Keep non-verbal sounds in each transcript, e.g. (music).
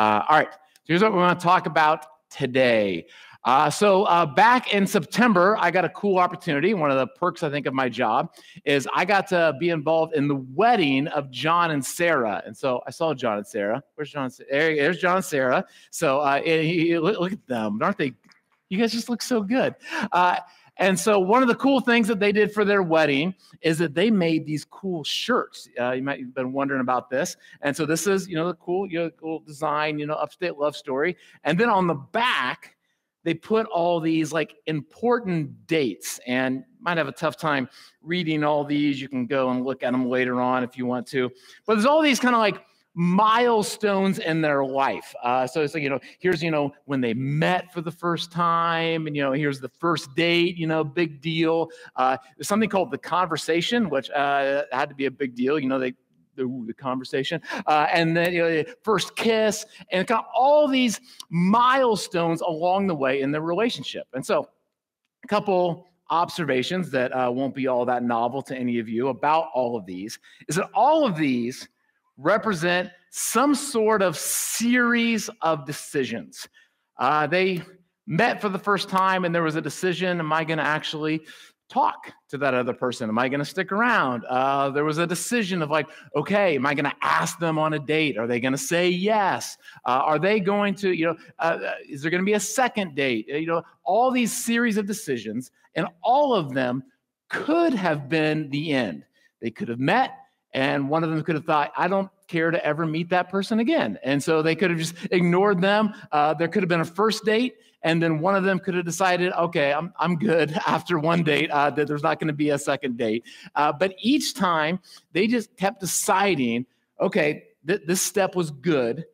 Uh, all right, here's what we want to talk about today. Uh, so uh, back in September, I got a cool opportunity. One of the perks I think of my job is I got to be involved in the wedding of John and Sarah. And so I saw John and Sarah. Where's John? There, there's John and Sarah. So uh, he, look, look, at them, aren't they? You guys just look so good. And so one of the cool things that they did for their wedding is that they made these cool shirts. Uh, you might have been wondering about this. And so this is, you know, the cool, you know, cool design, you know, upstate love story. And then on the back, they put all these like important dates and might have a tough time reading all these. You can go and look at them later on if you want to. But there's all these kind of like milestones in their life. Uh, so it's like, you know, here's, you know, when they met for the first time, and, you know, here's the first date, you know, big deal. Uh, there's something called the conversation, which uh, had to be a big deal. You know, they the, the conversation, uh, and then you know, first kiss, and of all these milestones along the way in the relationship. And so, a couple observations that uh, won't be all that novel to any of you about all of these is that all of these represent some sort of series of decisions. Uh, they met for the first time, and there was a decision: Am I going to actually talk to that other person? Am I going to stick around? Uh, there was a decision of like, okay, am I going to ask them on a date? Are they going to say yes? Uh, are they going to, you know, uh, uh is there going to be a second date? Uh, you know, all these series of decisions, and all of them could have been the end. They could have met, and one of them could have thought, I don't care to ever meet that person again. And so they could have just ignored them. Uh, there could have been a first date, and then one of them could have decided, okay, I'm, I'm good (laughs) after one date, uh, that there's not going to be a second date. Uh, but each time they just kept deciding, okay, th- this step was good.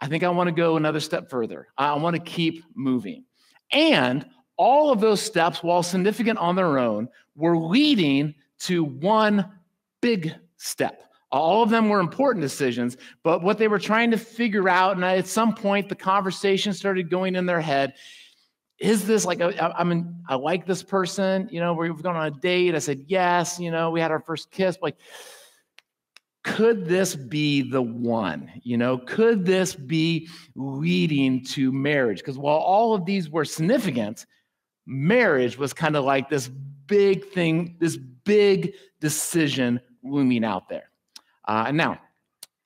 I think I want to go another step further. I want to keep moving. And all of those steps, while significant on their own, were leading to one big step. All of them were important decisions, but what they were trying to figure out, and at some point the conversation started going in their head. Is this like I, I mean I like this person? You know, we've gone on a date. I said yes. You know, we had our first kiss. Like, could this be the one? You know, could this be leading to marriage? Because while all of these were significant, marriage was kind of like this big thing, this big decision looming out there. Uh, and now,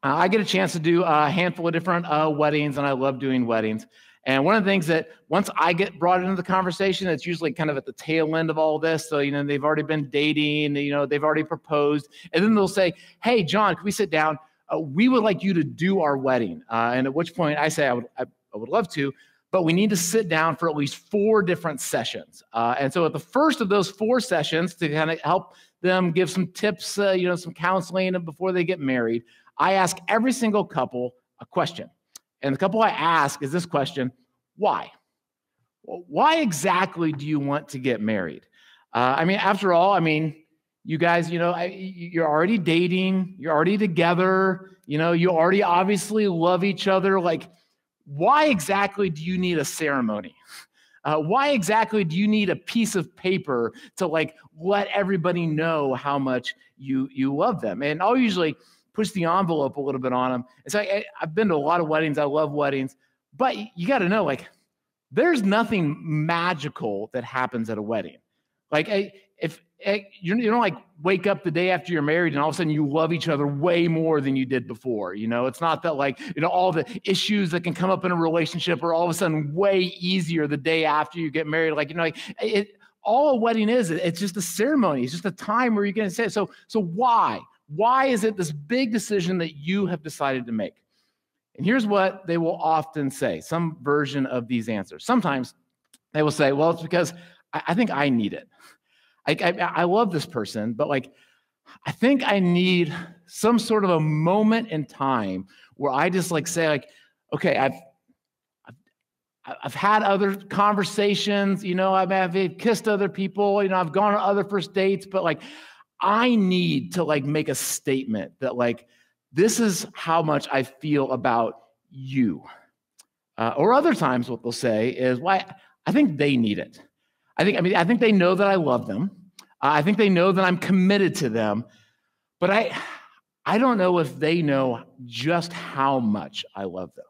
uh, I get a chance to do a handful of different uh, weddings, and I love doing weddings. And one of the things that once I get brought into the conversation, it's usually kind of at the tail end of all this. So, you know, they've already been dating, you know, they've already proposed. And then they'll say, Hey, John, can we sit down? Uh, we would like you to do our wedding. Uh, and at which point I say, I would, I, I, would love to, but we need to sit down for at least four different sessions. Uh, and so at the first of those four sessions to kind of help them, give some tips, uh, you know, some counseling before they get married. I ask every single couple a question. And the couple I ask is this question why? Why exactly do you want to get married? Uh, I mean, after all, I mean, you guys, you know, I, you're already dating, you're already together, you know, you already obviously love each other. Like, why exactly do you need a ceremony? Uh, why exactly do you need a piece of paper to like let everybody know how much you you love them? And I'll usually push the envelope a little bit on them. It's like I, I've been to a lot of weddings. I love weddings, but you got to know like there's nothing magical that happens at a wedding. Like if Eh, Eh, you don't like wake up the day after you're married and all of a sudden you love each other way more than you did before. You know, it's not that like, you know, all the issues that can come up in a relationship are all of a sudden way easier the day after you get married. Like, you know, like it, all a wedding is, it's just a ceremony. It's just a time where you're going to say, so, so why? Why is it this big decision that you have decided to make? And here's what they will often say some version of these answers. Sometimes they will say, well, it's because I, I think I need it. I, I, I love this person, but like, I think I need some sort of a moment in time where I just like say like, okay, I've I've, had other conversations, you know, I've, I've kissed other people, you know, I've gone on other first dates, but like, I need to like make a statement that like, this is how much I feel about you. Uh, or other times, what they'll say is, why well, I think they need it. I think, I mean, I think they know that I love them. Uh, I think they know that I'm committed to them, but I, I don't know if they know just how much I love them.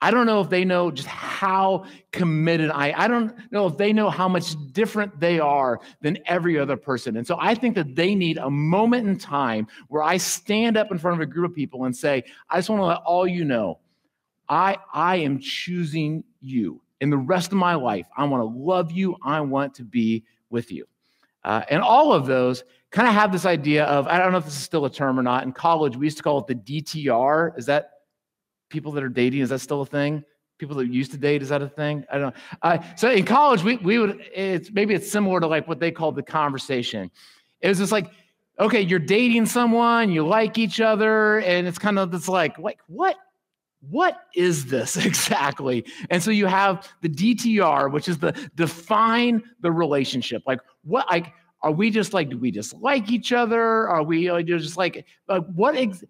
I don't know if they know just how committed I I don't know if they know how much different they are than every other person. And so I think that they need a moment in time where I stand up in front of a group of people and say, I just want to let all you know, I I am choosing you. In the rest of my life, I want to love you. I want to be with you. Uh, and all of those kind of have this idea of I don't know if this is still a term or not. In college, we used to call it the DTR. Is that people that are dating? Is that still a thing? People that used to date, is that a thing? I don't know. Uh, so in college, we, we would, it's maybe it's similar to like what they called the conversation. It was just like, okay, you're dating someone, you like each other, and it's kind of this like, like what what is this (laughs) exactly? And so you have the DTR, which is the define the relationship. Like what like are we just like do we just like each other? Are we just like uh, what ex-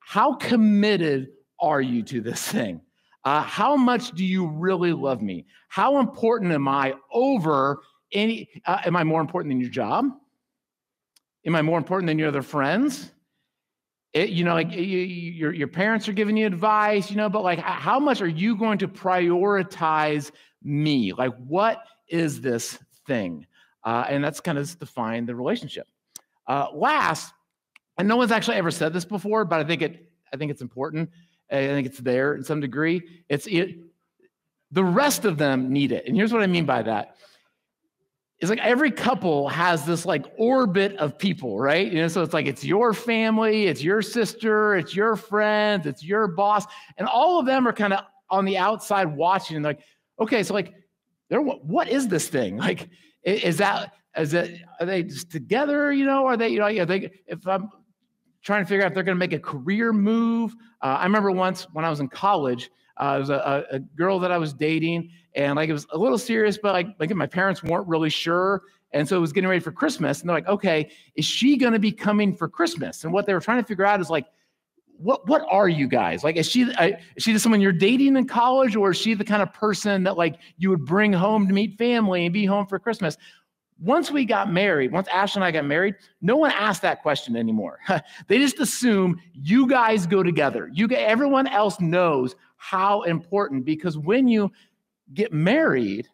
how committed are you to this thing? Uh, how much do you really love me? How important am I over any? Uh, am I more important than your job? Am I more important than your other friends? It, you know, like you, your, your parents are giving you advice, you know, but like how much are you going to prioritize me? Like, what is this thing? Uh, and that's kind of define the relationship. Uh, last, and no one's actually ever said this before, but I think it, I think it's important. I think it's there in some degree. It's it, the rest of them need it. And here's what I mean by that. It's like every couple has this like orbit of people, right? You know, so it's like it's your family, it's your sister, it's your friends, it's your boss, and all of them are kind of on the outside watching and like, okay, so like, they're what is this thing? (laughs) Like, is that is it are they just together? You know, are they you know? Are they if I'm trying to figure out if they're going to make a career move. Uh, I remember once when I was in college, uh, there was a, a, girl that I was dating, and like it was a little serious, but like like my parents weren't really sure, and so it was getting ready for Christmas, and they're like, okay, is she going to be coming for Christmas? And what they were trying to figure out is like. What what are you guys like? Is she is she the someone you're dating in college, or is she the kind of person that like you would bring home to meet family and be home for Christmas? once we got married, once Ash and I got married, no one asked that question anymore. (laughs) they just assume you guys go together. You get everyone else knows how important because when you get married,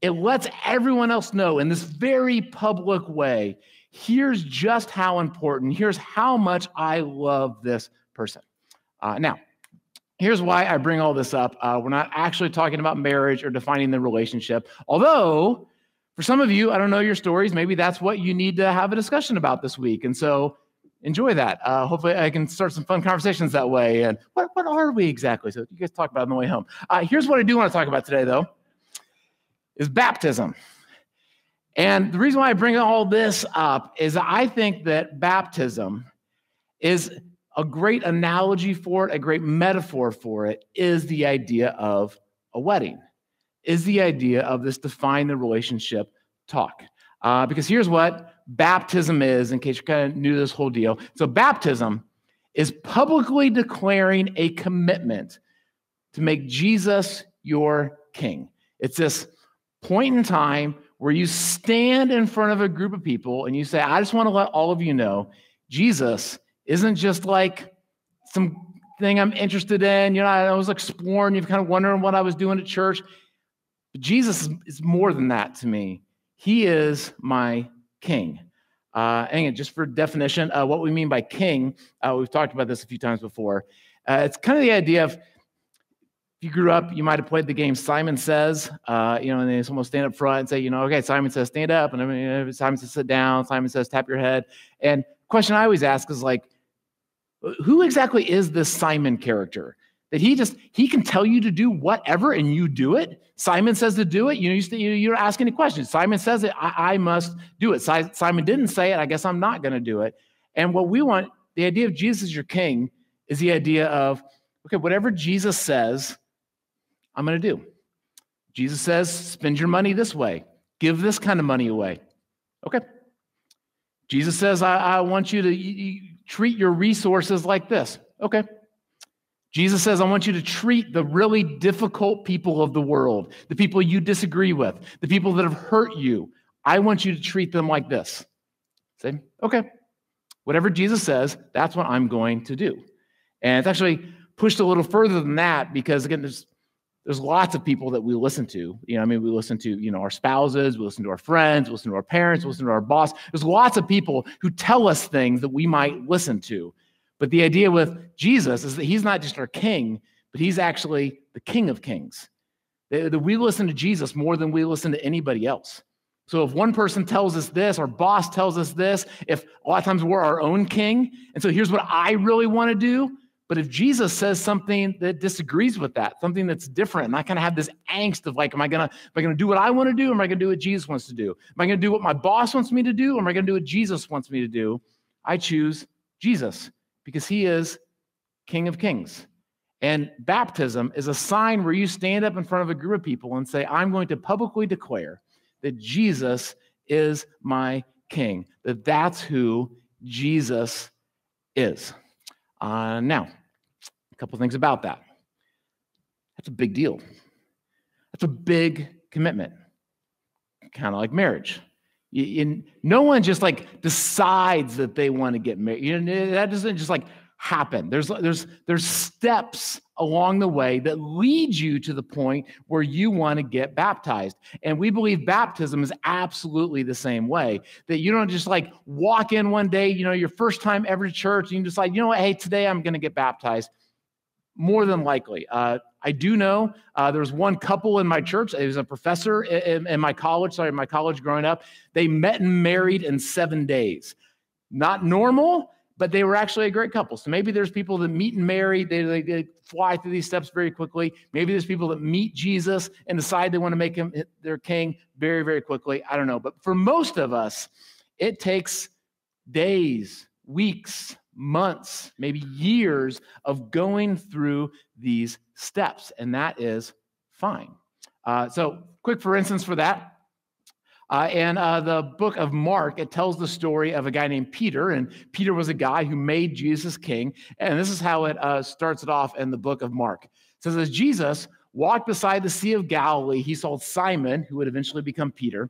it lets everyone else know in this very public way. Here's just how important. Here's how much I love this person. Uh, now, here's why I bring all this up. Uh, we're not actually talking about marriage or defining the relationship, although for some of you, I don't know your stories. Maybe that's what you need to have a discussion about this week. And so enjoy that. Uh, hopefully, I can start some fun conversations that way. And what, what are we exactly? So you guys talk about on the way home. Uh, here's what I do want to talk about today, though, is baptism. And the reason why I bring all this up is I think that baptism is a great analogy for it, a great metaphor for it, is the idea of a wedding is the idea of this define the relationship talk. Uh, because here's what baptism is, in case you're kind of new this whole deal. So, baptism is publicly declaring a commitment to make Jesus your king. It's this point in time where you stand in front of a group of people and you say, I just want to let all of you know Jesus isn't just like some thing I'm interested in. You know, I was exploring, you're kind of wondering what I was doing at church. But Jesus is more than that to me. He is my king. Uh, and just for definition, uh, what we mean by king, uh, we've talked about this a few times before. Uh, it's kind of the idea of if you grew up, you might have played the game Simon Says, uh, you know, and then someone stand up front and say, you know, okay, Simon says stand up, and I mean, Simon says sit down, Simon says tap your head. And question I always ask is like, who exactly is this Simon character? That he just he can tell you to do whatever and you do it. Simon says to do it. You, you, you don't ask any questions simon says it. I, I must do it. Simon didn't say it. I guess i'm not going to do it. And what we want the idea of jesus your king is the idea of okay whatever jesus says i'm going to do. Jesus says spend your money this way. Give this kind of money away. Okay. Jesus says i, I want you to treat your resources like this. Okay Jesus says, I want you to treat the really difficult people of the world, the people you disagree with, the people that have hurt you. I want you to treat them like this. Say, okay, whatever Jesus says, that's what I'm going to do. And it's actually pushed a little further than that because again, there's there's lots of people that we listen to. You know, I mean, we listen to, you know, our spouses, we listen to our friends, we listen to our parents, we listen to our boss. There's lots of people who tell us things that we might listen to. But the idea with Jesus is that he's not just our king, but he's actually the king of kings. That we listen to Jesus more than we listen to anybody else. So if one person tells us this, our boss tells us this, if a lot of times we're our own king, and so here's what I really want to do, but if Jesus says something that disagrees with that, something that's different, and I kind of have this angst of like, am I gonna, am I gonna do what I want to do, am I gonna do what Jesus wants to do? Am I gonna do what my boss wants me to do, am I gonna do what Jesus wants me to do? I choose Jesus because he is King of Kings. And baptism is a sign where you stand up in front of a group of people and say, I'm going to publicly declare that Jesus is my king, that that's who Jesus is. Uh, now, a couple things about that. That's a big deal. That's a big commitment, kind of like marriage. No one just like decides that they want to get married. You know, that doesn't just like happen. There's there's there's steps along the way that lead you to the point where you want to get baptized. And we believe baptism is absolutely the same way. That you don't just like walk in one day, you know, your first time ever to church, and you decide, you know what, hey, today I'm going to get baptized. More than likely. Uh, I do know uh, there was one couple in my church. It was a professor in, in my college, sorry, my college growing up. They met and married in seven days. Not normal, but they were actually a great couple. So maybe there's people that meet and marry, they, they, they, fly through these steps very quickly. Maybe there's people that meet Jesus and decide they want to make him their king very, very quickly. I don't know. But for most of us, it takes days, weeks, months, maybe years of going through these steps. And that is fine. Uh, so, quick for instance, for that, uh, and uh, the book of Mark, it tells the story of a guy named Peter. And Peter was a guy who made Jesus king. And this is how it uh, starts it off in the book of Mark. It says, As Jesus walked beside the Sea of Galilee, he saw Simon, who would eventually become Peter,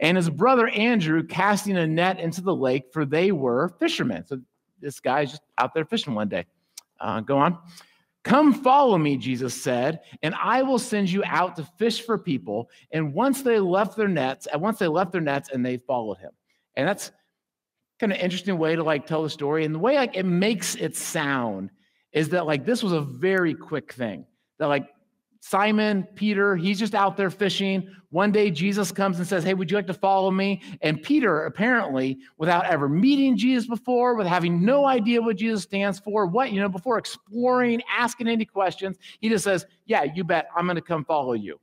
and his brother Andrew casting a net into the lake, for they were fishermen. So this guy's just out there fishing one day. Uh, go on. Come follow me, Jesus said, and I will send you out to fish for people. And once they left their nets, and once they left their nets and they followed him. And that's kind of interesting way to like tell the story. And the way like it makes it sound is that like this was a very quick thing. That like Simon, Peter, he's just out there fishing. One day Jesus comes and says, Hey, would you like to follow me? And Peter, apparently, without ever meeting Jesus before, with having no idea what Jesus stands for, what, you know, before exploring, asking any questions, he just says, Yeah, you bet, I'm going to come follow you.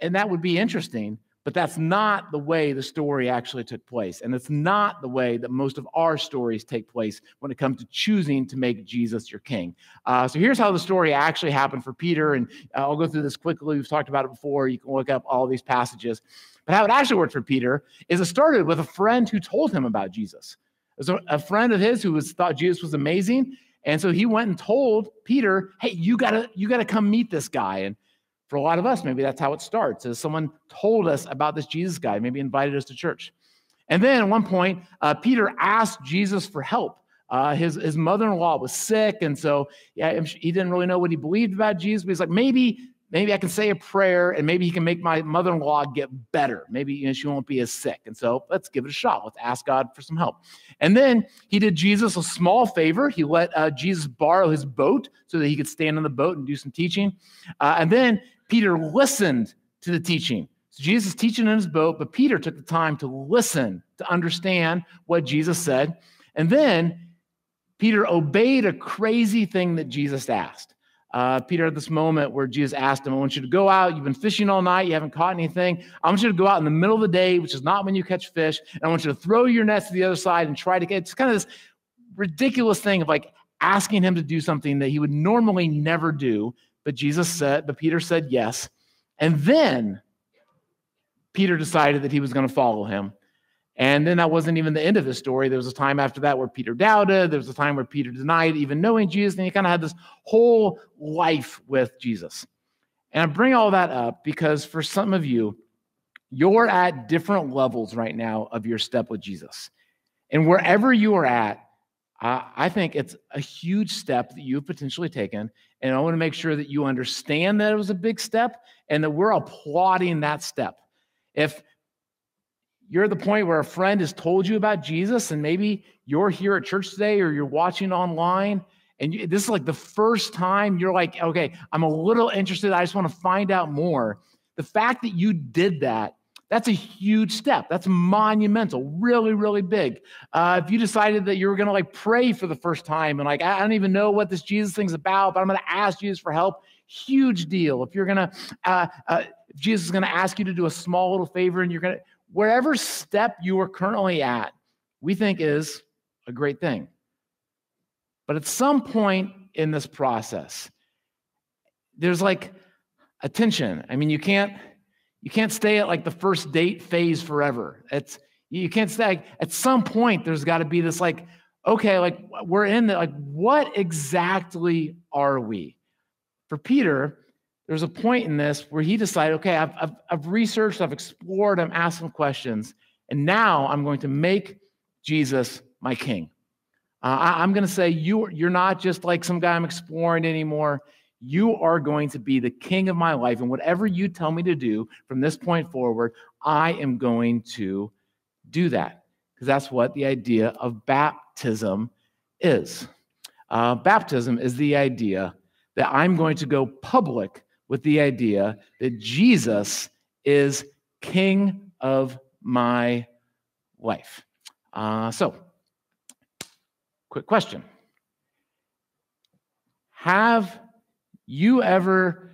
And that would be interesting but that's not the way the story actually took place. And it's not the way that most of our stories take place when it comes to choosing to make Jesus your king. Uh, so here's how the story actually happened for Peter. And uh, I'll go through this quickly. We've talked about it before. You can look up all these passages. But how it actually worked for Peter is it started with a friend who told him about Jesus. It was a friend of his who was, thought Jesus was amazing. And so he went and told Peter, hey, you gotta, you gotta come meet this guy. And for a lot of us, maybe that's how it starts, as someone told us about this Jesus guy, maybe invited us to church. And then at one point, uh, Peter asked Jesus for help. Uh, his his mother in law was sick, and so yeah, he didn't really know what he believed about Jesus. But he's like, maybe maybe I can say a prayer, and maybe he can make my mother in law get better. Maybe you know, she won't be as sick. And so let's give it a shot. Let's ask God for some help. And then he did Jesus a small favor. He let uh, Jesus borrow his boat so that he could stand on the boat and do some teaching. Uh, and then Peter listened to the teaching. So Jesus is teaching in his boat, but Peter took the time to listen, to understand what Jesus said. And then Peter obeyed a crazy thing that Jesus asked. Uh, Peter had this moment where Jesus asked him, I want you to go out. You've been fishing all night. You haven't caught anything. I want you to go out in the middle of the day, which is not when you catch fish. And I want you to throw your nets to the other side and try to get it's kind of this ridiculous thing of like asking him to do something that he would normally never do. But Jesus said, but Peter said yes. And then Peter decided that he was going to follow him. And then that wasn't even the end of the story. There was a time after that where Peter doubted. There was a time where Peter denied even knowing Jesus. And he kind of had this whole life with Jesus. And I bring all that up because for some of you, you're at different levels right now of your step with Jesus. And wherever you are at, I think it's a huge step that you've potentially taken. And I want to make sure that you understand that it was a big step and that we're applauding that step. If you're at the point where a friend has told you about Jesus, and maybe you're here at church today or you're watching online, and you, this is like the first time you're like, okay, I'm a little interested. I just want to find out more. The fact that you did that that's a huge step. That's monumental, really, really big. Uh, if you decided that you were going to like pray for the first time and like, I don't even know what this Jesus thing's about, but I'm going to ask Jesus for help, huge deal. If you're going to, uh, uh, if Jesus is going to ask you to do a small little favor and you're going to, wherever step you are currently at, we think is a great thing. But at some point in this process, there's like a tension. I mean, you can't you can't stay at like the first date phase forever. It's you can't stay at some point there's got to be this like okay, like we're in the like what exactly are we? For Peter, there's a point in this where he decided, okay, I've, I've, I've researched, I've explored, I'm asking questions, and now I'm going to make Jesus my king. Uh, I, am going to say you, you're not just like some guy I'm exploring anymore. You are going to be the king of my life. And whatever you tell me to do from this point forward, I am going to do that. Because that's what the idea of baptism is. Uh, baptism is the idea that I'm going to go public with the idea that Jesus is king of my life. Uh, so, quick question Have you ever,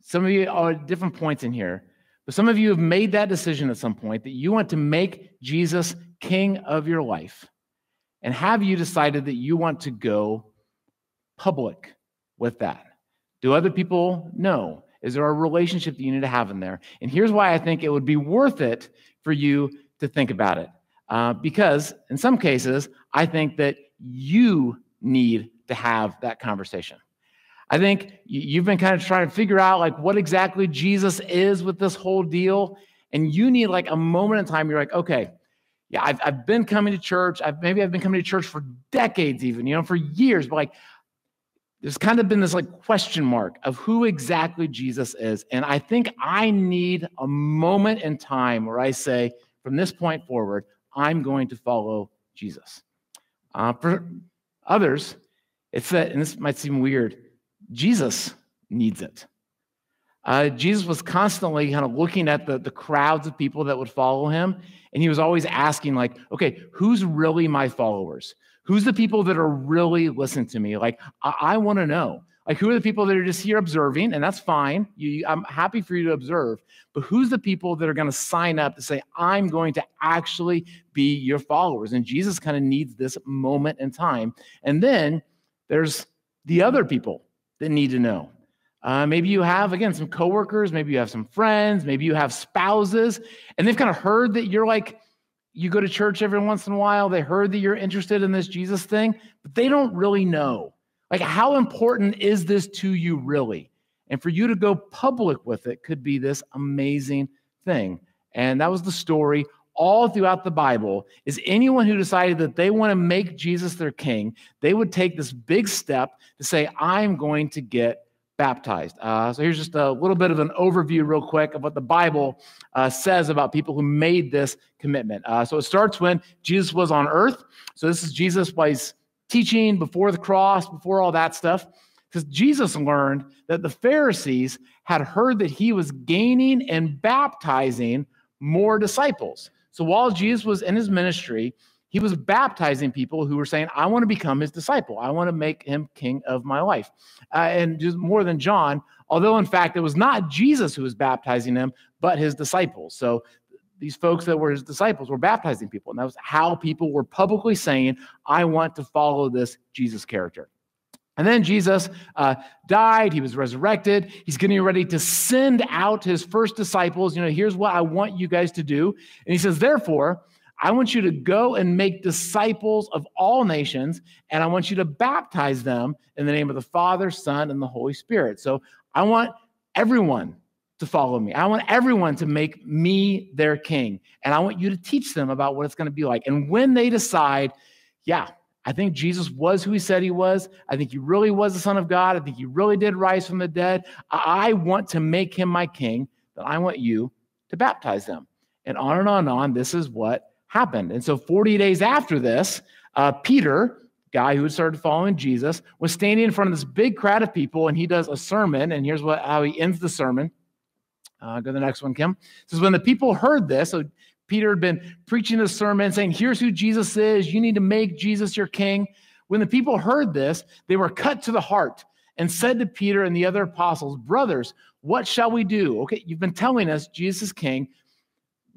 some of you are at different points in here, but some of you have made that decision at some point that you want to make Jesus king of your life. And have you decided that you want to go public with that? Do other people know? Is there a relationship that you need to have in there? And here's why I think it would be worth it for you to think about it. Uh, because in some cases, I think that you need to have that conversation. I think you've been kind of trying to figure out like what exactly Jesus is with this whole deal. And you need like a moment in time, you're like, okay, yeah, I've, I've been coming to church. I've maybe I've been coming to church for decades, even, you know, for years, but like there's kind of been this like question mark of who exactly Jesus is. And I think I need a moment in time where I say, from this point forward, I'm going to follow Jesus. Uh, for others, it's that, and this might seem weird, Jesus needs it. Uh, Jesus was constantly kind of looking at the, the crowds of people that would follow him, and he was always asking, like, okay, who's really my followers? Who's the people that are really listening to me? Like, I, I want to know. Like, who are the people that are just here observing? And that's fine. You, I'm happy for you to observe. But who's the people that are going to sign up to say, I'm going to actually be your followers? And Jesus kind of needs this moment in time. And then there's the other people that need to know. Uh, maybe you have, again, some coworkers, maybe you have some friends, maybe you have spouses, and they've kind of heard that you're like, you go to church every once in a while. They heard that you're interested in this Jesus thing, but they don't really know. Like, how important is this to you, really? And for you to go public with it could be this amazing thing. And that was the story all throughout the Bible is anyone who decided that they want to make Jesus their king, they would take this big step to say, I'm going to get baptized. Uh, so here's just a little bit of an overview, real quick, of what the Bible uh, says about people who made this commitment. Uh, so it starts when Jesus was on earth. So this is Jesus while he's teaching before the cross, before all that stuff. Because Jesus learned that the Pharisees had heard that he was gaining and baptizing more disciples. So while Jesus was in his ministry, he was baptizing people who were saying, I want to become his disciple. I want to make him king of my life. Uh, and just more than John, although in fact it was not Jesus who was baptizing them, but his disciples. So these folks that were his disciples were baptizing people. And that was how people were publicly saying, I want to follow this Jesus character. And then Jesus uh, died. He was resurrected. He's getting ready to send out his first disciples. You know, here's what I want you guys to do. And he says, therefore, I want you to go and make disciples of all nations, and I want you to baptize them in the name of the Father, Son, and the Holy Spirit. So I want everyone to follow me. I want everyone to make me their king. And I want you to teach them about what it's going to be like. And when they decide, yeah, I think Jesus was who he said he was. I think he really was the Son of God. I think he really did rise from the dead. I want to make him my king, but I want you to baptize them. And on and on and on, this is what happened. And so 40 days after this, uh, Peter, guy who had started following Jesus, was standing in front of this big crowd of people, and he does a sermon. And here's what how he ends the sermon. Uh, go to the next one, Kim. It says, When the people heard this, so Peter had been preaching a sermon saying, Here's who Jesus is. You need to make Jesus your king. When the people heard this, they were cut to the heart and said to Peter and the other apostles, Brothers, what shall we do? Okay, you've been telling us Jesus is king.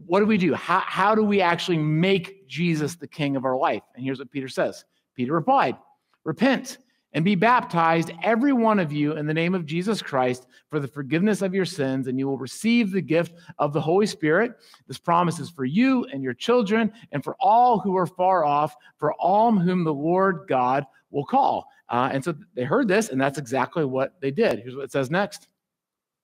What do we do? How, how do we actually make Jesus the king of our life? And here's what Peter says Peter replied, Repent and be baptized, every one of you, in the name of Jesus Christ for the forgiveness of your sins, and you will receive the gift of the Holy Spirit. This promise is for you and your children, and for all who are far off, for all whom the Lord God will call. Uh, and so they heard this, and that's exactly what they did. Here's what it says next.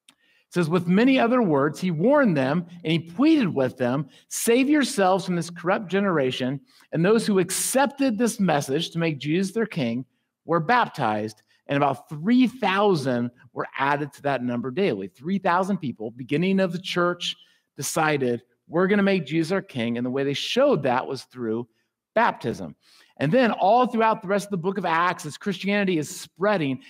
It says, with many other words, he warned them and he pleaded with them, save yourselves from this corrupt generation. And those who accepted this message to make Jesus their king were baptized, and about 3,000 were added to that number daily. 3,000 people, beginning of the church, decided we're going to make Jesus our king. And the way they showed that was through baptism. And then, all throughout the rest of the book of Acts, as Christianity is spreading,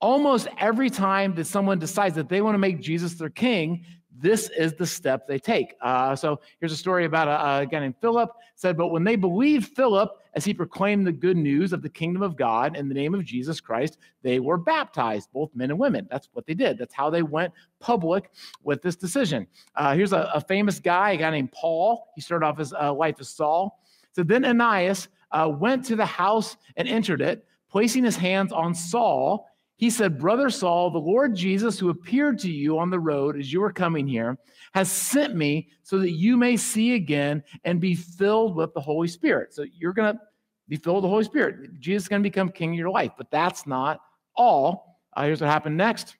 almost every time that someone decides that they want to make Jesus their king, this is the step they take. Uh, so here's a story about a, a, guy named Philip. Said, but when they believed Philip as he proclaimed the good news of the kingdom of God in the name of Jesus Christ, they were baptized, both men and women. That's what they did. That's how they went public with this decision. Uh, here's a, a, famous guy, a guy named Paul. He started off his uh, life as Saul. So then Ananias uh, went to the house and entered it, placing his hands on Saul he said, Brother Saul, the Lord Jesus, who appeared to you on the road as you were coming here, has sent me so that you may see again and be filled with the Holy Spirit. So you're going to be filled with the Holy Spirit. Jesus is going to become king of your life. But that's not all. Uh, here's what happened next.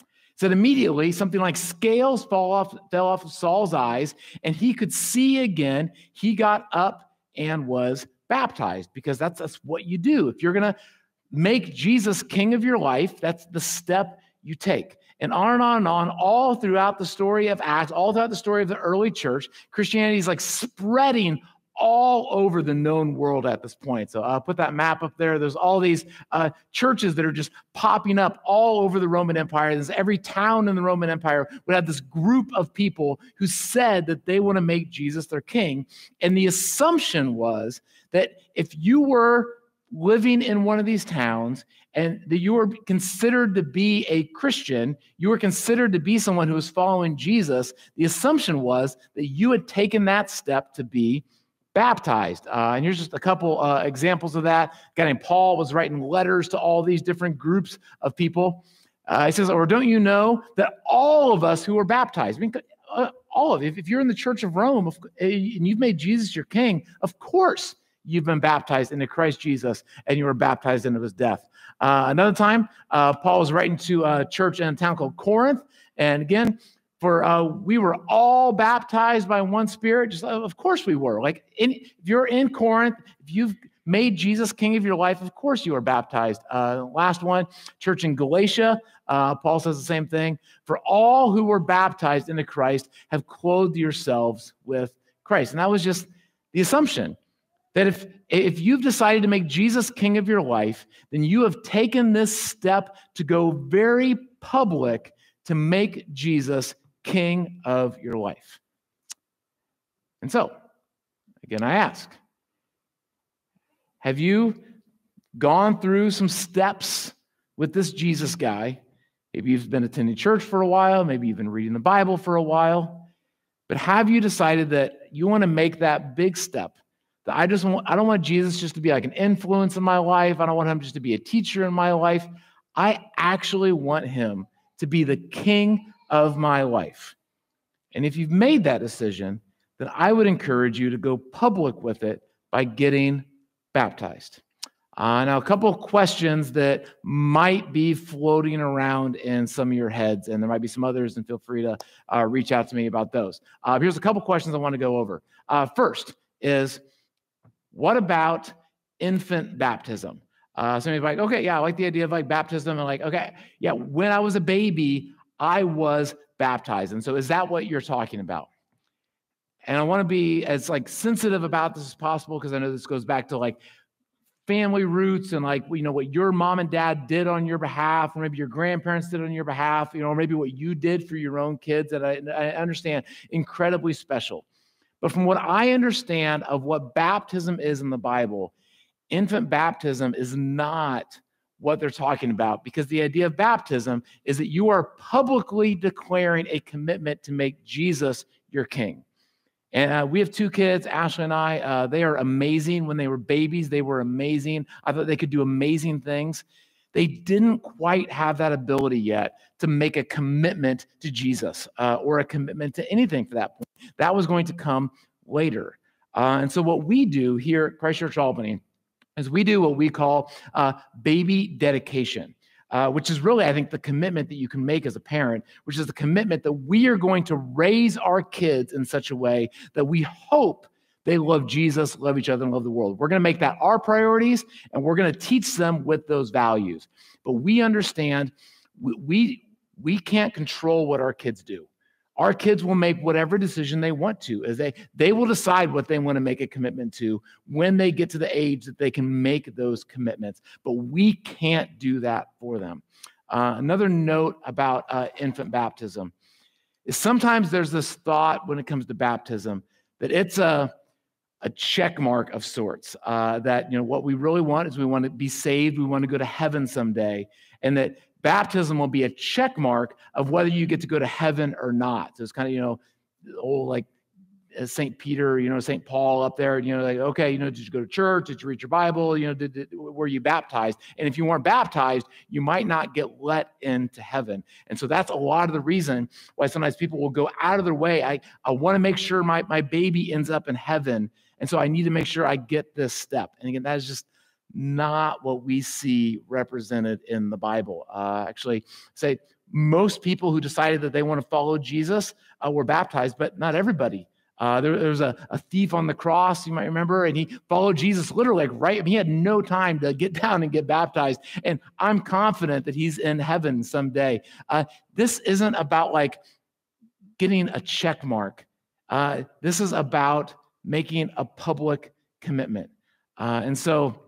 It said immediately something like scales fall off, fell off of Saul's eyes, and he could see again. He got up and was baptized because that's, that's what you do. If you're going to make Jesus king of your life, that's the step you take. And on and on and on, all throughout the story of Acts, all throughout the story of the early church, Christianity is like spreading all over the known world at this point. So I'll put that map up there. There's all these uh, churches that are just popping up all over the Roman Empire. There's every town in the Roman Empire would have this group of people who said that they want to make Jesus their king. And the assumption was that if you were living in one of these towns and that you were considered to be a Christian, you were considered to be someone who was following Jesus, the assumption was that you had taken that step to be baptized. Uh, and here's just a couple uh, examples of that. A guy named Paul was writing letters to all these different groups of people. Uh, he says, Or don't you know that all of us who were baptized, I mean, uh, all of you, if you're in the church of Rome and you've made Jesus your king, of course you've been baptized into Christ Jesus and you were baptized into his death. Uh, another time, uh, Paul was writing to a church in a town called Corinth. And again, for uh, we were all baptized by one spirit. Just of course we were. Like in, if you're in Corinth, if you've made Jesus king of your life, of course you are baptized. Uh, last one, church in Galatia. Uh, Paul says the same thing. For all who were baptized into Christ have clothed yourselves with Christ. And that was just the assumption. That if, if you've decided to make Jesus king of your life, then you have taken this step to go very public to make Jesus king of your life. And so, again, I ask have you gone through some steps with this Jesus guy? Maybe you've been attending church for a while, maybe you've been reading the Bible for a while, but have you decided that you want to make that big step? I just want, I don't want Jesus just to be like an influence in my life. I don't want him just to be a teacher in my life. I actually want him to be the king of my life. And if you've made that decision, then I would encourage you to go public with it by getting baptized. Uh, now, a couple of questions that might be floating around in some of your heads, and there might be some others, and feel free to uh, reach out to me about those. Uh, here's a couple questions I want to go over. Uh, first is what about infant baptism. Uh, somebody's like, okay, yeah, I like the idea of like baptism. And like, okay, yeah, when I was a baby, I was baptized. And so is that what you're talking about? And I want to be as like sensitive about this as possible because I know this goes back to like family roots and like you know what your mom and dad did on your behalf or maybe your grandparents did on your behalf you know maybe what you did for your own kids that I, I understand incredibly special but from what i understand of what baptism is in the bible infant baptism is not what they're talking about because the idea of baptism is that you are publicly declaring a commitment to make jesus your king and uh, we have two kids, Ashley and I. Uh, they are amazing. When they were babies, they were amazing. I thought they could do amazing things. They didn't quite have that ability yet to make a commitment to Jesus uh, or a commitment to anything for that point. That was going to come later. Uh, and so, what we do here at Christchurch Albany is we do what we call uh, baby dedication uh, which is really, I think, the commitment that you can make as a parent, which is the commitment that we are going to raise our kids in such a way that we hope they love Jesus, love each other, and love the world. We're going to make that our priorities, and we're going to teach them with those values. But we understand we, we can't control what our kids do. Our kids will make whatever decision they want to, as they they will decide what they want to make a commitment to when they get to the age that they can make those commitments. But we can't do that for them. Uh, another note about uh, infant baptism is sometimes there's this thought when it comes to baptism that it's a a check mark of sorts. Uh, that you know what we really want is we want to be saved, we want to go to heaven someday, and that baptism will be a check mark of whether you get to go to heaven or not. So it's kind of, you know, old like uh, St. Peter, you know, St. Paul up there, you know, like, okay, you know, did you go to church? Did you read your Bible? You know, did, did, were you baptized? And if you weren't baptized, you might not get let into heaven. And so that's a lot of the reason why sometimes people will go out of their way. I, I want to make sure my, my baby ends up in heaven. And so I need to make sure I get this step. And again, that is just not what we see represented in the Bible. Uh, actually, say most people who decided that they want to follow Jesus uh, were baptized, but not everybody. Uh, there, there, was a, a, thief on the cross, you might remember, and he followed Jesus literally, like right. He had no time to get (laughs) down and get baptized. And I'm confident that he's in heaven someday. Uh, this isn't about like getting a check mark. Uh, this is about making a public commitment. Uh, and so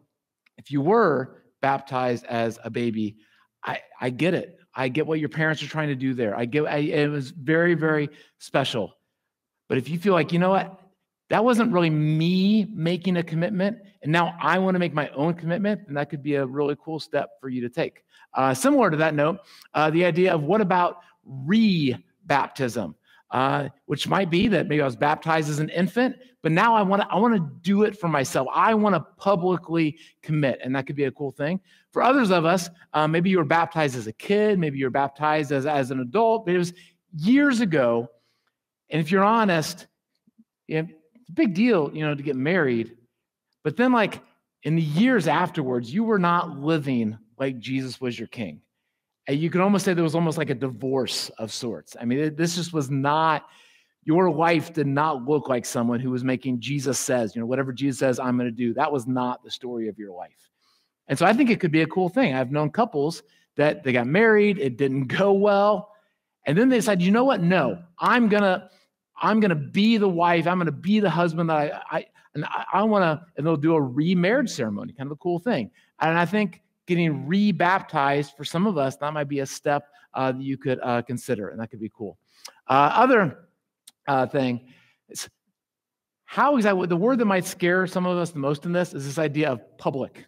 if you were baptized as a baby, I, I get it. I get what your parents are trying to do there. I get I, it was very, very special. But if you feel like, you know what, that wasn't really me making a commitment, and now I want to make my own commitment, then that could be a really cool step for you to take. Uh, similar to that note, uh, the idea of what about re baptism? Uh, which might be that maybe I was baptized as an infant, but now I want to I want to do it for myself. I want to publicly commit, and that could be a cool thing. For others of us, uh, maybe you were baptized as a kid, maybe you were baptized as, as an adult, but it was years ago. And if you're honest, it's a big deal, you know, to get married. But then, like in the years afterwards, you were not living like Jesus was your king you could almost say there was almost like a divorce of sorts. I mean, this just was not, your life did not look like someone who was making Jesus says, you know, whatever Jesus says, I'm going to do. That was not the story of your life. And so I think it could be a cool thing. I've known couples that they got married, it didn't (laughs) go well. And then they said, you know what? No, I'm going to, I'm going to be the wife. I'm going to be the husband that I, I and I, I want to, and they'll do a remarriage ceremony, kind of a cool thing. And I think getting rebaptized for some of us, that might be a step uh, that you could uh, consider, and that could be cool. Uh, other uh, thing is how exactly the word that might scare some of us the most in this is this idea of public.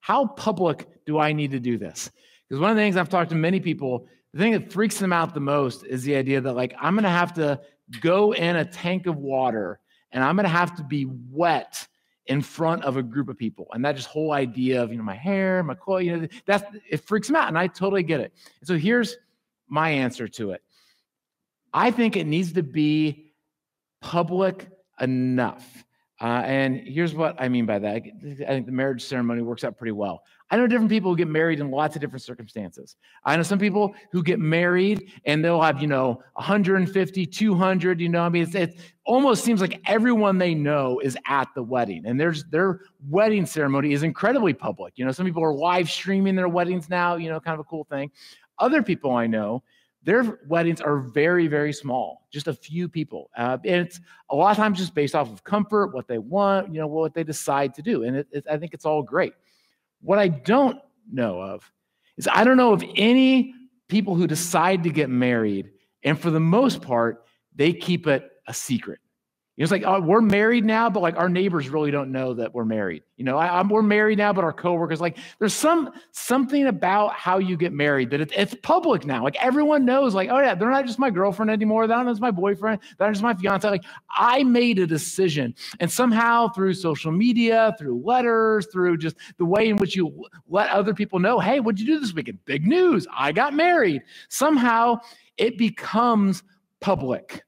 How public do I need to do this? Because one of the things I've talked to many people, the thing that freaks them out the most is the idea that like I'm going to have to go in a tank of water and I'm going to have to be wet in front of a group of people. And that just whole idea of, you know, my hair, my clothes, you know, that's it freaks me out. And I totally get it. so here's my answer to it. I think it needs to be public enough. Uh, and here's what I mean by that. I think the marriage ceremony works out pretty well. I know different people who get married in lots of different circumstances. I know some people who get married and they'll have, you know, 150, 200, you know, I mean, it almost seems like everyone they know is at the wedding. And there's their wedding ceremony is incredibly public. You know, some people are live streaming their weddings now, you know, kind of a cool thing. Other people I know, their weddings are very, very small, just a few people. Uh, and it's a lot of times just based off of comfort, what they want, you know, what they decide to do. And it, it, I think it's all great. What I don't know of is I don't know of any people who decide to get married, and for the most part, they keep it a secret. It's like, oh, we're married now, but like our neighbors really don't know that we're married. You know, I, am we're married now, but our coworkers, like, there's some something about how you get married that it, it's public now. Like everyone knows, like, oh yeah, they're not just my girlfriend anymore. They're not just my boyfriend. They're just my fiance. Like, I made a decision, and somehow through social media, through letters, through just the way in which you let other people know, hey, what'd you do this weekend? Big news! I got married. Somehow it becomes public.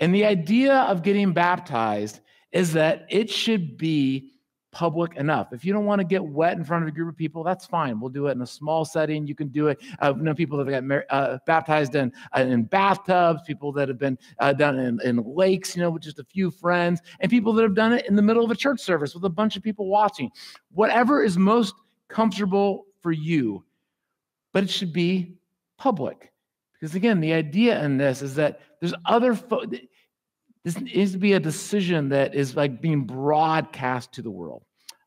And the idea of getting baptized is that it should be public enough. If you don't want to get wet in front of a group of people, that's fine. We'll do it in a small setting. You can do it. Uh, know people that have got uh, baptized in uh, in bathtubs, people that have been uh, done in, in lakes, you know, with just a few friends, and people that have done it in the middle of a church service with a bunch of people watching. Whatever is most comfortable for you, but it should be public. Because again, the idea in this is that there's other fo- this needs to be a decision that is like being broadcast to the world.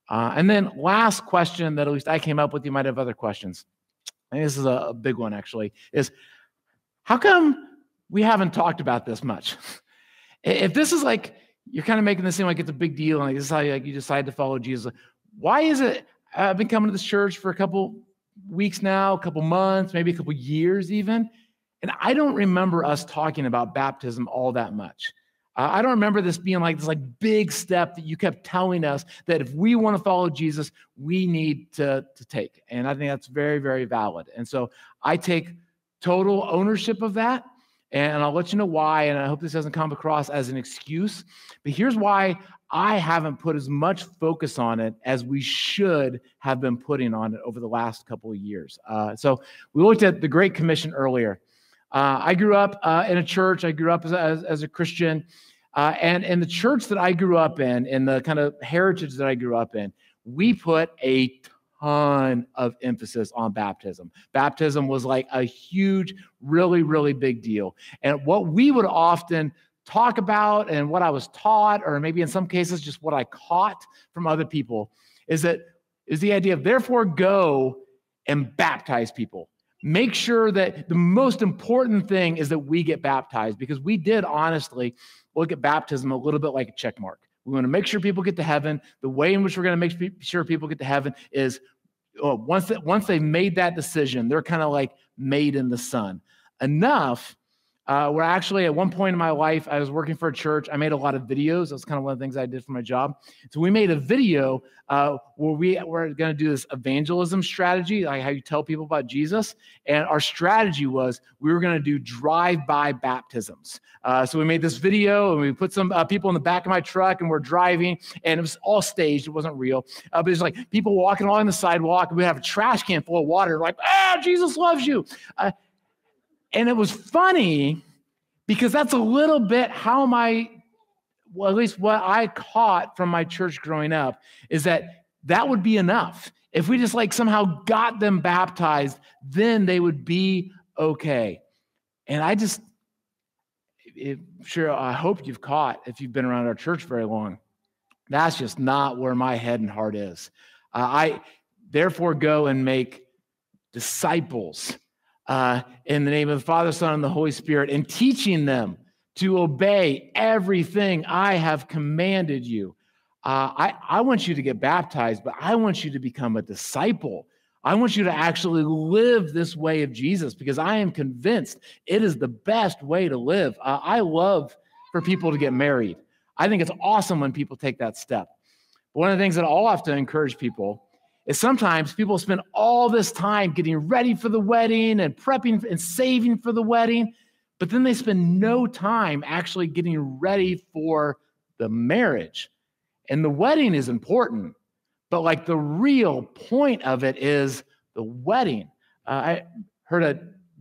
Uh, and then last question that at least I came up with, you might have other questions. And this is a, a big one actually, is how come we haven't talked about this much? (laughs) if this is like you're kind of making this seem like it's a big deal and like this is how you, like, you decide to follow Jesus, why is it I've been coming to this church for a couple weeks now, a couple months, maybe a couple years even, and I don't remember us talking about baptism all that much. I don't remember this being like this like big step that you kept telling us that if we want to follow Jesus, we need to, to take. And I think that's very, very valid. And so I take total ownership of that. And I'll let you know why. And I hope this doesn't come across as an excuse. But here's why I haven't put as much focus on it as we should have been putting on it over the last couple of years. Uh, so we looked at the Great Commission earlier. Uh, I grew up uh, in a church. I grew up as, as, a Christian. Uh, and in the church that I grew up in, in the kind of heritage that I grew up in, we put a ton of emphasis on baptism. Baptism was like a huge, really, really big deal. And what we would often talk about and what I was taught, or maybe in some cases just what I caught from other people, is that is the idea of therefore go and baptize people make sure that the most important thing is that we get baptized because we did honestly look at baptism a little bit like a check mark. We want to make sure people get to heaven. The way in which we're going to make sure people get to heaven is oh, once that once they've made that decision, they're kind of like made in the sun. enough uh, where actually at one point in my life, I was working for a church. I made a lot of videos. That's kind of one of the things I did for my job. So we made a video uh, where we were going to do this evangelism strategy, like how you tell people about Jesus. And our strategy was we were going to do drive-by baptisms. Uh, so we made this video and we put some uh, people in the back of my truck and we're driving, and it was all staged. It wasn't real, uh, but it's like people walking along the sidewalk. We have a trash can full of water, like, ah, Jesus loves you. And it was funny because that's a little bit how my, well, at least what I caught from my church growing up is that that would be enough. If we just like somehow got them baptized, then they would be okay. And I just, it, sure, I hope you've caught if you've been around our church very long. That's just not where my head and heart is. Uh, I therefore go and make disciples uh, in the name of the Father, Son, and the Holy Spirit, and teaching them to obey everything I have commanded you. Uh, I, I want you to get baptized, but I want you to become a disciple. I want you to actually live this way of Jesus because I am convinced it is the best way to live. Uh, I love for people to get married. I think it's awesome when people take that step. But one of the things that I'll have to encourage people is sometimes people spend all this time getting ready for the wedding and prepping and saving for the wedding, but then they spend no time actually getting ready for the marriage. And the wedding is important, but like the real point of it is the wedding. Uh, I heard a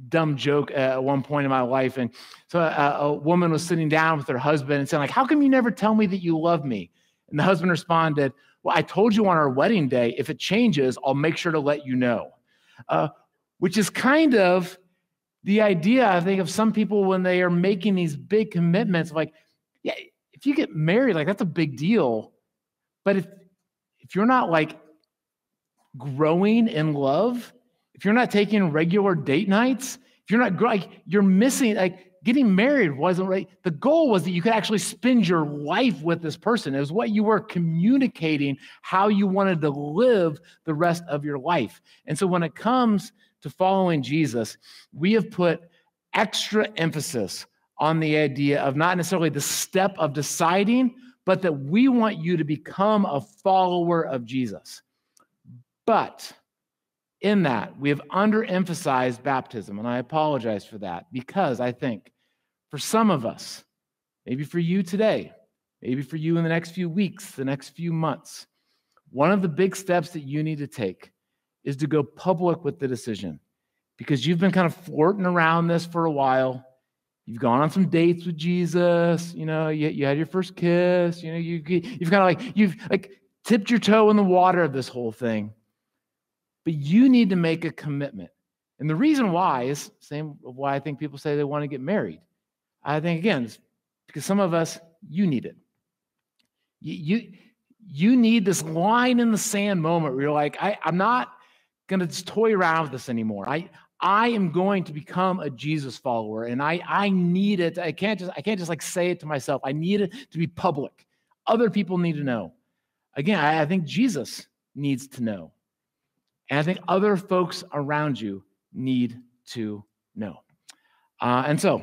dumb joke at one point in my life, and so a, a woman was sitting down with her husband and saying, like, "How come you never tell me that you love me?" And the husband responded, "Well, I told you on our wedding day. If it changes, I'll make sure to let you know." Uh, which is kind of the idea, I think, of some people when they are making these big commitments, like, yeah, if you get married, like that's a big deal. But if if you're not like growing in love, if you're not taking regular date nights, if you're not like you're missing like getting married wasn't right. The goal was that you could actually spend your life with this person. It was what you were communicating how you wanted to live the rest of your life. And so when it comes to following Jesus, we have put extra emphasis on the idea of not necessarily the step of deciding, but that we want you to become a follower of Jesus. But in that, we have underemphasized baptism, and I apologize for that because I think for some of us, maybe for you today, maybe for you in the next few weeks, the next few months, one of the big steps that you need to take is to go public with the decision because you've been kind of flirting around this for a while. You've gone on some dates with Jesus. You know, you, you had your first kiss. You know, you, you've kind of like, you've like tipped your toe in the water of this whole thing. But you need to make a commitment. And the reason why is same why I think people say they want to get married. I think again, because some of us, you need it. You, you, you need this line in the sand moment where you're like, I, I'm not going to just toy around with this anymore. I, I am going to become a Jesus follower and I, I need it. I can't just, I can't just like say it to myself. I need it to be public. Other people need to know. Again, I, I think Jesus needs to know. And I think other folks around you need to know. Uh, and so,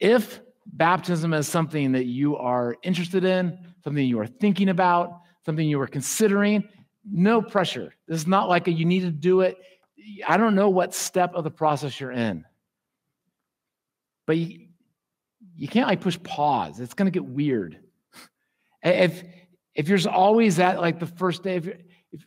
if baptism is something that you are interested in, something you are thinking about, something you are considering, no pressure. This is not like a you need to do it. I don't know what step of the process you're in. But you, you can't like push pause. It's going to get weird. If if you're always at like the first day, if, if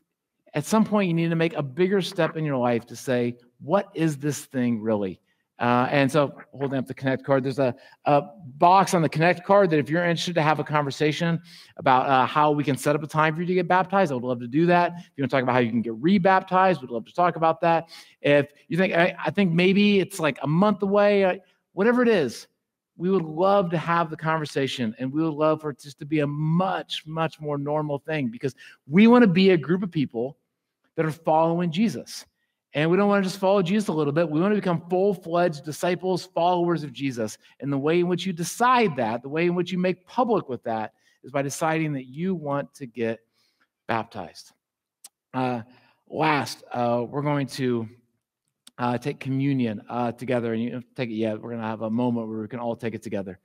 at some point you need to make a bigger step in your life to say, what is this thing really? Uh, and so holding up the Connect card, there's a, a, box on the Connect card that if you're interested to have a conversation about uh, how we can set up a time for you to get baptized, I would love to do that. If you want to talk about how you can get rebaptized, we'd love to talk about that. If you think, I, I think maybe it's like a month away, uh, whatever it is, we would love to have the conversation and we would love for it just to be a much, much more normal thing because we want to be a group of people that are following Jesus. And we don't want to just follow Jesus a little bit. We want to become full fledged disciples, followers of Jesus. And the way in which you decide that, the way in which you make public with that, is by deciding that you want to get baptized. Uh, last, uh, we're going to uh, take communion uh, together. And you take it, yeah, we're going to have a moment where we can all take it together.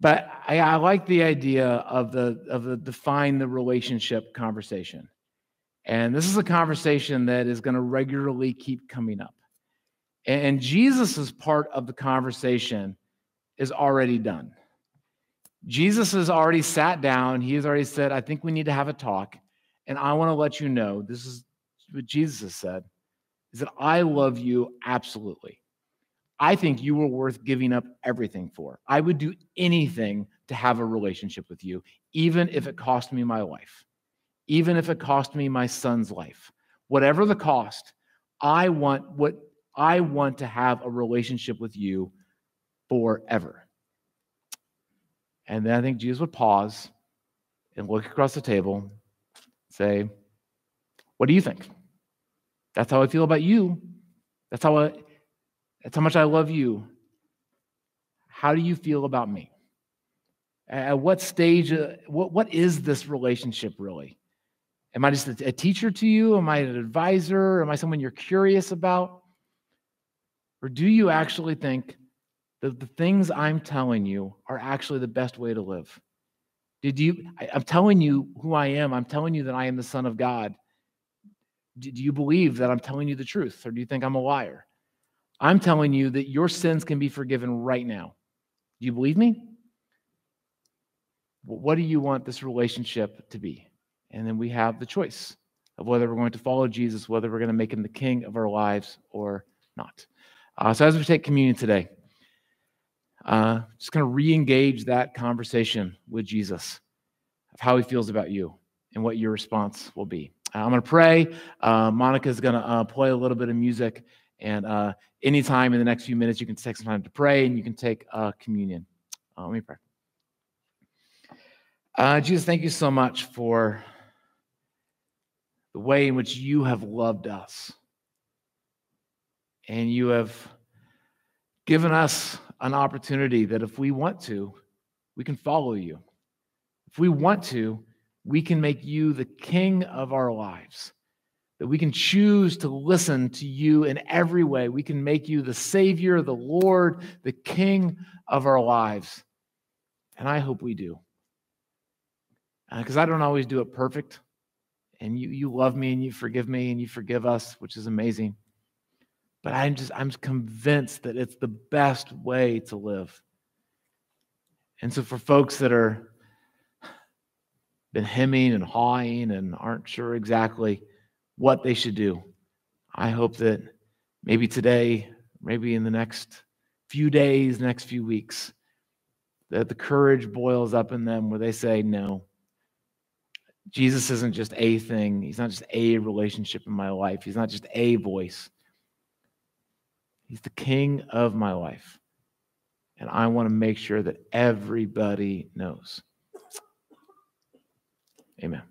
But I, I like the idea of the of the define the relationship conversation. And this is a conversation that is going to regularly keep coming up. And Jesus' part of the conversation is already done. Jesus has already sat down. He has already said, I think we need to have a talk. And I want to let you know this is what Jesus said is that I love you absolutely. I think you are worth giving up everything for. I would do anything to have a relationship with you, even if it cost me my life even if it cost me my son's life. Whatever the cost, I want what I want to have a relationship with you forever. And then I think Jesus would pause and look across the table, say, What do you think? That's how I feel about you. That's how I, that's how much I love you. How do you feel about me? At what stage, uh, what, what is this relationship really? Am I just a, teacher to you? Am I an advisor? Am I someone you're curious about? Or do you actually think that the things I'm telling you are actually the best way to live? Did you I, am telling you who I am. I'm telling you that I am the son of God. Do, do you believe that I'm telling you the truth or do you think I'm a liar? I'm telling you that your sins can be forgiven right now. Do you believe me? what do you want this relationship to be? And then we have the choice of whether we're going to follow Jesus, whether we're going to make him the king of our lives or not. Uh, so as we take communion today, uh, just kind of re-engage that conversation with Jesus of how he feels about you and what your response will be. Uh, I'm going to pray. Uh, Monica's going to uh, play a little bit of music, and uh, anytime in the next few minutes, you can take some time to pray and you can take uh, communion. Uh, let me pray. Uh, Jesus, thank you so much for the way in which you have loved us. And you have given us an opportunity that if we want to, we can follow you. If we want to, we can make you the king of our lives. That we can choose to listen to you in every way. We can make you the Savior, the Lord, the King of our lives. And I hope we do. Because uh, I don't always do it perfect. And you, you love me and you forgive me and you forgive us, which is amazing. But I'm just, I'm convinced that it's the best way to live. And so for folks that are been hemming and hawing and aren't sure exactly what they should do, I hope that maybe today, maybe in the next few days, next few weeks, that the courage boils up in them where they say, No, Jesus isn't just a thing. He's not just a relationship in my life. He's not just a voice. He's the king of my life. And I want to make sure that everybody knows. Amen.